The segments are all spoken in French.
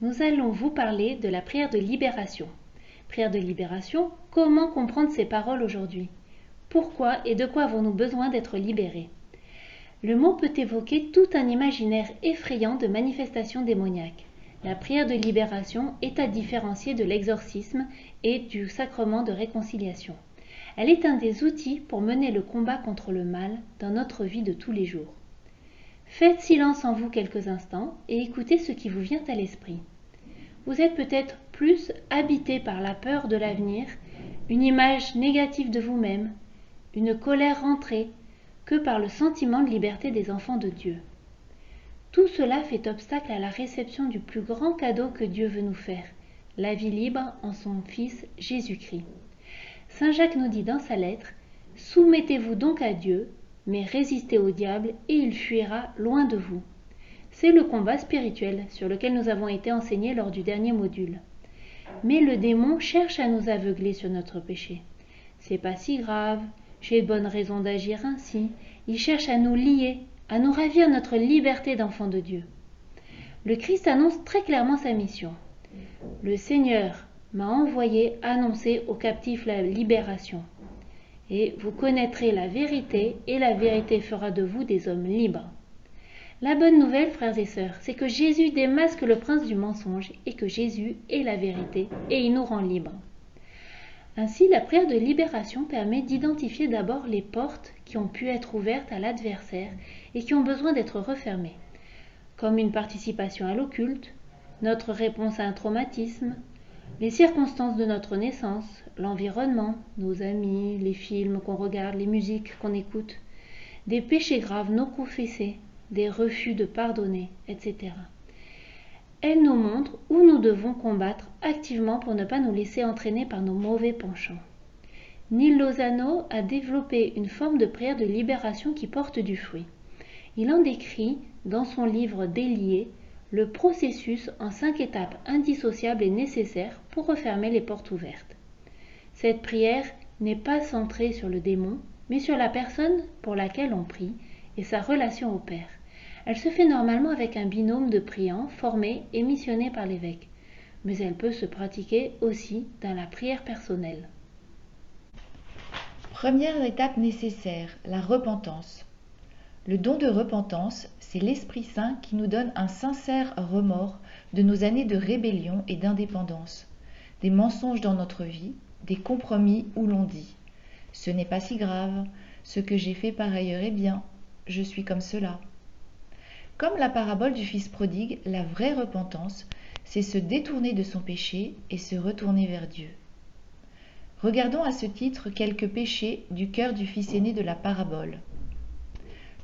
nous allons vous parler de la prière de libération. Prière de libération, comment comprendre ces paroles aujourd'hui? Pourquoi et de quoi avons-nous besoin d'être libérés? Le mot peut évoquer tout un imaginaire effrayant de manifestations démoniaques. La prière de libération est à différencier de l'exorcisme et du sacrement de réconciliation. Elle est un des outils pour mener le combat contre le mal dans notre vie de tous les jours. Faites silence en vous quelques instants et écoutez ce qui vous vient à l'esprit. Vous êtes peut-être plus habité par la peur de l'avenir, une image négative de vous-même, une colère rentrée, que par le sentiment de liberté des enfants de Dieu. Tout cela fait obstacle à la réception du plus grand cadeau que Dieu veut nous faire, la vie libre en son Fils Jésus-Christ. Saint Jacques nous dit dans sa lettre Soumettez-vous donc à Dieu, mais résistez au diable et il fuira loin de vous. C'est le combat spirituel sur lequel nous avons été enseignés lors du dernier module. Mais le démon cherche à nous aveugler sur notre péché. C'est pas si grave, j'ai de bonnes raisons d'agir ainsi. Il cherche à nous lier, à nous ravir notre liberté d'enfant de Dieu. Le Christ annonce très clairement sa mission. Le Seigneur m'a envoyé annoncer aux captifs la libération et vous connaîtrez la vérité, et la vérité fera de vous des hommes libres. La bonne nouvelle, frères et sœurs, c'est que Jésus démasque le prince du mensonge, et que Jésus est la vérité, et il nous rend libres. Ainsi, la prière de libération permet d'identifier d'abord les portes qui ont pu être ouvertes à l'adversaire et qui ont besoin d'être refermées, comme une participation à l'occulte, notre réponse à un traumatisme, les circonstances de notre naissance, l'environnement, nos amis, les films qu'on regarde, les musiques qu'on écoute, des péchés graves non confessés, des refus de pardonner, etc. Elle nous montre où nous devons combattre activement pour ne pas nous laisser entraîner par nos mauvais penchants. Neil Lozano a développé une forme de prière de libération qui porte du fruit. Il en décrit, dans son livre Délié, le processus en cinq étapes indissociables et nécessaires pour refermer les portes ouvertes. Cette prière n'est pas centrée sur le démon, mais sur la personne pour laquelle on prie et sa relation au Père. Elle se fait normalement avec un binôme de priants formé et missionné par l'évêque, mais elle peut se pratiquer aussi dans la prière personnelle. Première étape nécessaire, la repentance. Le don de repentance, c'est l'Esprit Saint qui nous donne un sincère remords de nos années de rébellion et d'indépendance, des mensonges dans notre vie, des compromis où l'on dit Ce n'est pas si grave, ce que j'ai fait par ailleurs est bien, je suis comme cela. Comme la parabole du Fils prodigue, la vraie repentance, c'est se détourner de son péché et se retourner vers Dieu. Regardons à ce titre quelques péchés du cœur du fils aîné de la parabole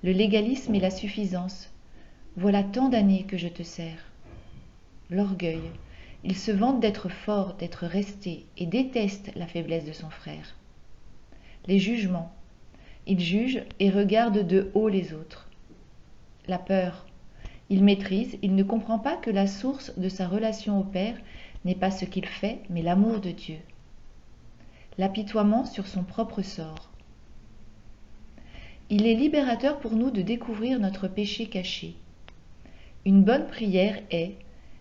le légalisme et la suffisance. Voilà tant d'années que je te sers. L'orgueil. Il se vante d'être fort, d'être resté, et déteste la faiblesse de son frère. Les jugements. Il juge et regarde de haut les autres. La peur. Il maîtrise, il ne comprend pas que la source de sa relation au Père n'est pas ce qu'il fait, mais l'amour de Dieu. L'apitoiement sur son propre sort. Il est libérateur pour nous de découvrir notre péché caché. Une bonne prière est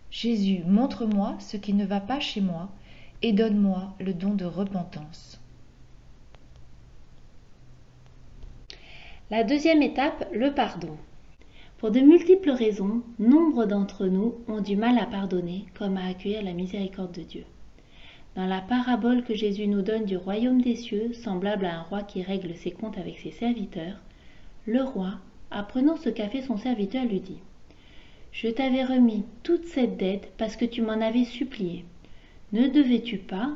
Jésus, montre-moi ce qui ne va pas chez moi et donne-moi le don de repentance. La deuxième étape, le pardon. Pour de multiples raisons, nombre d'entre nous ont du mal à pardonner comme à accueillir la miséricorde de Dieu. Dans la parabole que Jésus nous donne du royaume des cieux, semblable à un roi qui règle ses comptes avec ses serviteurs, le roi, apprenant ce qu'a fait son serviteur, lui dit Je t'avais remis toute cette dette parce que tu m'en avais supplié. Ne devais-tu pas,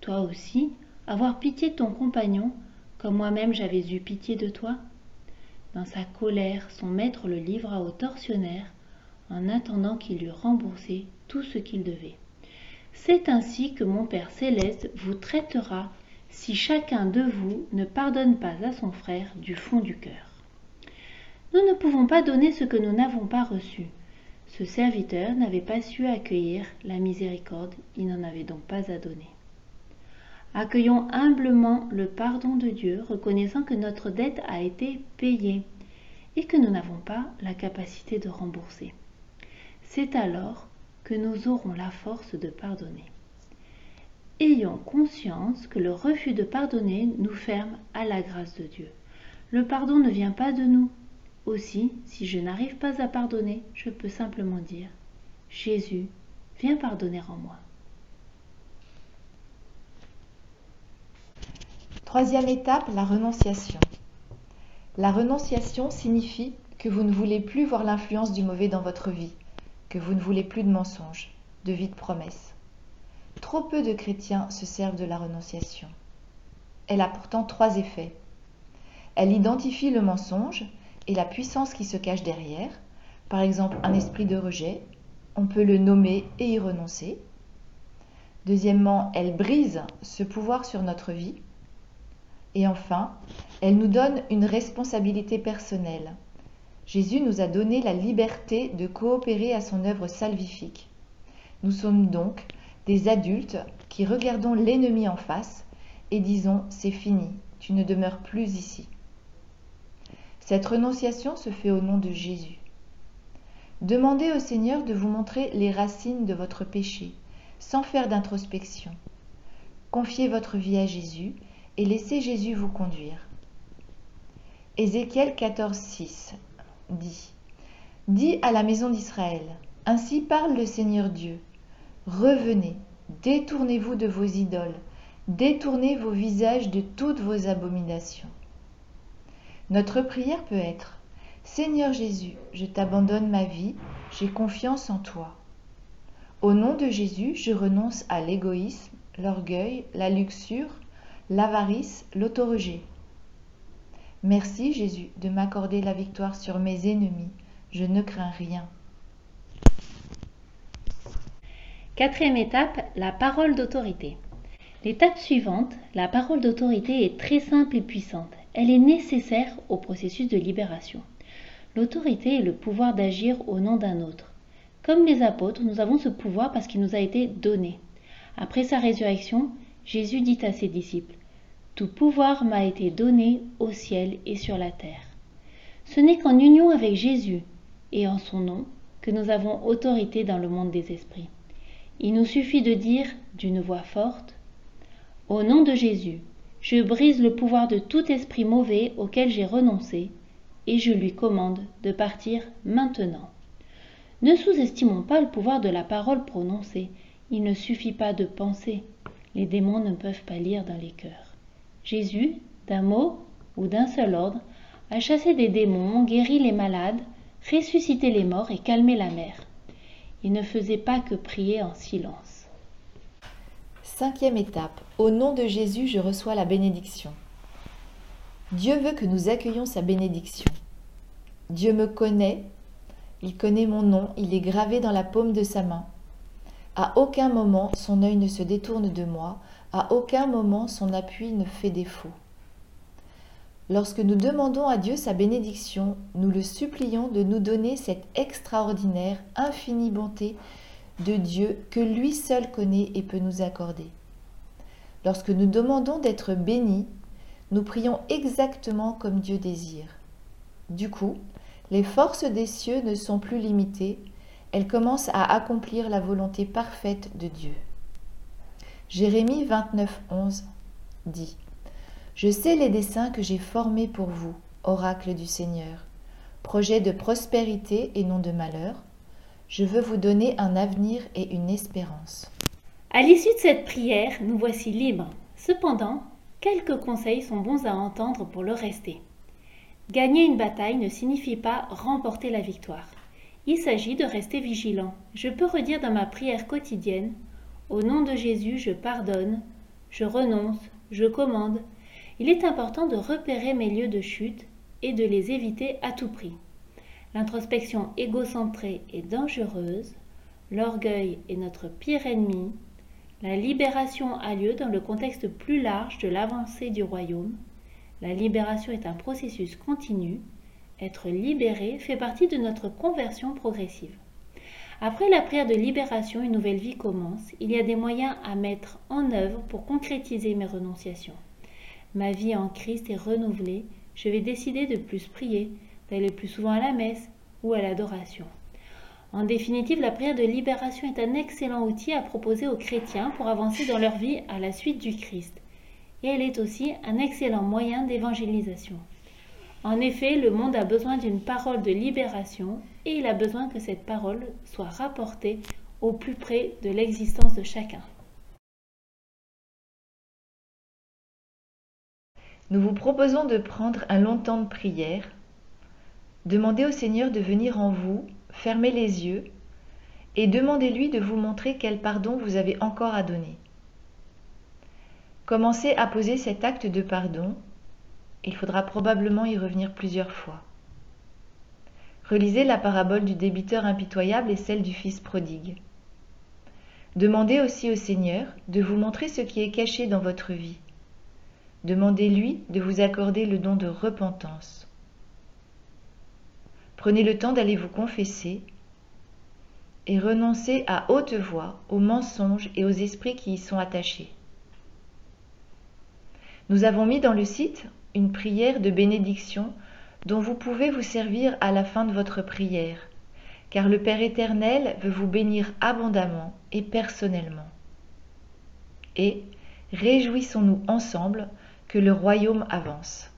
toi aussi, avoir pitié de ton compagnon, comme moi-même j'avais eu pitié de toi? Dans sa colère, son maître le livra au tortionnaire, en attendant qu'il eût remboursé tout ce qu'il devait. C'est ainsi que mon Père céleste vous traitera si chacun de vous ne pardonne pas à son frère du fond du cœur. Nous ne pouvons pas donner ce que nous n'avons pas reçu. Ce serviteur n'avait pas su accueillir la miséricorde, il n'en avait donc pas à donner. Accueillons humblement le pardon de Dieu, reconnaissant que notre dette a été payée et que nous n'avons pas la capacité de rembourser. C'est alors que nous aurons la force de pardonner. Ayons conscience que le refus de pardonner nous ferme à la grâce de Dieu. Le pardon ne vient pas de nous. Aussi, si je n'arrive pas à pardonner, je peux simplement dire Jésus, viens pardonner en moi. Troisième étape, la renonciation. La renonciation signifie que vous ne voulez plus voir l'influence du mauvais dans votre vie, que vous ne voulez plus de mensonges, de vie de promesses. Trop peu de chrétiens se servent de la renonciation. Elle a pourtant trois effets. Elle identifie le mensonge et la puissance qui se cache derrière, par exemple un esprit de rejet, on peut le nommer et y renoncer. Deuxièmement, elle brise ce pouvoir sur notre vie et enfin, elle nous donne une responsabilité personnelle. Jésus nous a donné la liberté de coopérer à son œuvre salvifique. Nous sommes donc des adultes qui regardons l'ennemi en face et disons c'est fini, tu ne demeures plus ici. Cette renonciation se fait au nom de Jésus. Demandez au Seigneur de vous montrer les racines de votre péché, sans faire d'introspection. Confiez votre vie à Jésus et laissez Jésus vous conduire. Ézéchiel 14, 6 dit Dis à la maison d'Israël Ainsi parle le Seigneur Dieu. Revenez, détournez-vous de vos idoles, détournez vos visages de toutes vos abominations. Notre prière peut être Seigneur Jésus, je t'abandonne ma vie, j'ai confiance en toi. Au nom de Jésus, je renonce à l'égoïsme, l'orgueil, la luxure, l'avarice, l'autorejet. Merci Jésus de m'accorder la victoire sur mes ennemis. Je ne crains rien. Quatrième étape, la parole d'autorité. L'étape suivante, la parole d'autorité est très simple et puissante. Elle est nécessaire au processus de libération. L'autorité est le pouvoir d'agir au nom d'un autre. Comme les apôtres, nous avons ce pouvoir parce qu'il nous a été donné. Après sa résurrection, Jésus dit à ses disciples tout pouvoir m'a été donné au ciel et sur la terre. Ce n'est qu'en union avec Jésus et en son nom que nous avons autorité dans le monde des esprits. Il nous suffit de dire d'une voix forte Au nom de Jésus, je brise le pouvoir de tout esprit mauvais auquel j'ai renoncé, et je lui commande de partir maintenant. Ne sous-estimons pas le pouvoir de la parole prononcée. Il ne suffit pas de penser. Les démons ne peuvent pas lire dans les cœurs. Jésus, d'un mot ou d'un seul ordre, a chassé des démons, guéri les malades, ressuscité les morts et calmé la mer. Il ne faisait pas que prier en silence. Cinquième étape. Au nom de Jésus, je reçois la bénédiction. Dieu veut que nous accueillions sa bénédiction. Dieu me connaît, il connaît mon nom, il est gravé dans la paume de sa main. À aucun moment son œil ne se détourne de moi, à aucun moment son appui ne fait défaut. Lorsque nous demandons à Dieu sa bénédiction, nous le supplions de nous donner cette extraordinaire, infinie bonté de Dieu que lui seul connaît et peut nous accorder. Lorsque nous demandons d'être bénis, nous prions exactement comme Dieu désire. Du coup, les forces des cieux ne sont plus limitées, elles commencent à accomplir la volonté parfaite de Dieu. Jérémie 29, 11 dit Je sais les desseins que j'ai formés pour vous, oracle du Seigneur, projet de prospérité et non de malheur. Je veux vous donner un avenir et une espérance. À l'issue de cette prière, nous voici libres. Cependant, quelques conseils sont bons à entendre pour le rester. Gagner une bataille ne signifie pas remporter la victoire. Il s'agit de rester vigilant. Je peux redire dans ma prière quotidienne au nom de Jésus, je pardonne, je renonce, je commande. Il est important de repérer mes lieux de chute et de les éviter à tout prix. L'introspection égocentrée est dangereuse, l'orgueil est notre pire ennemi, la libération a lieu dans le contexte plus large de l'avancée du royaume. La libération est un processus continu. Être libéré fait partie de notre conversion progressive. Après la prière de libération, une nouvelle vie commence. Il y a des moyens à mettre en œuvre pour concrétiser mes renonciations. Ma vie en Christ est renouvelée. Je vais décider de plus prier, d'aller plus souvent à la messe ou à l'adoration. En définitive, la prière de libération est un excellent outil à proposer aux chrétiens pour avancer dans leur vie à la suite du Christ. Et elle est aussi un excellent moyen d'évangélisation. En effet, le monde a besoin d'une parole de libération et il a besoin que cette parole soit rapportée au plus près de l'existence de chacun. Nous vous proposons de prendre un long temps de prière. Demandez au Seigneur de venir en vous, fermez les yeux et demandez-lui de vous montrer quel pardon vous avez encore à donner. Commencez à poser cet acte de pardon. Il faudra probablement y revenir plusieurs fois. Relisez la parabole du débiteur impitoyable et celle du fils prodigue. Demandez aussi au Seigneur de vous montrer ce qui est caché dans votre vie. Demandez-lui de vous accorder le don de repentance. Prenez le temps d'aller vous confesser et renoncez à haute voix aux mensonges et aux esprits qui y sont attachés. Nous avons mis dans le site une prière de bénédiction dont vous pouvez vous servir à la fin de votre prière, car le Père éternel veut vous bénir abondamment et personnellement. Et réjouissons-nous ensemble que le royaume avance.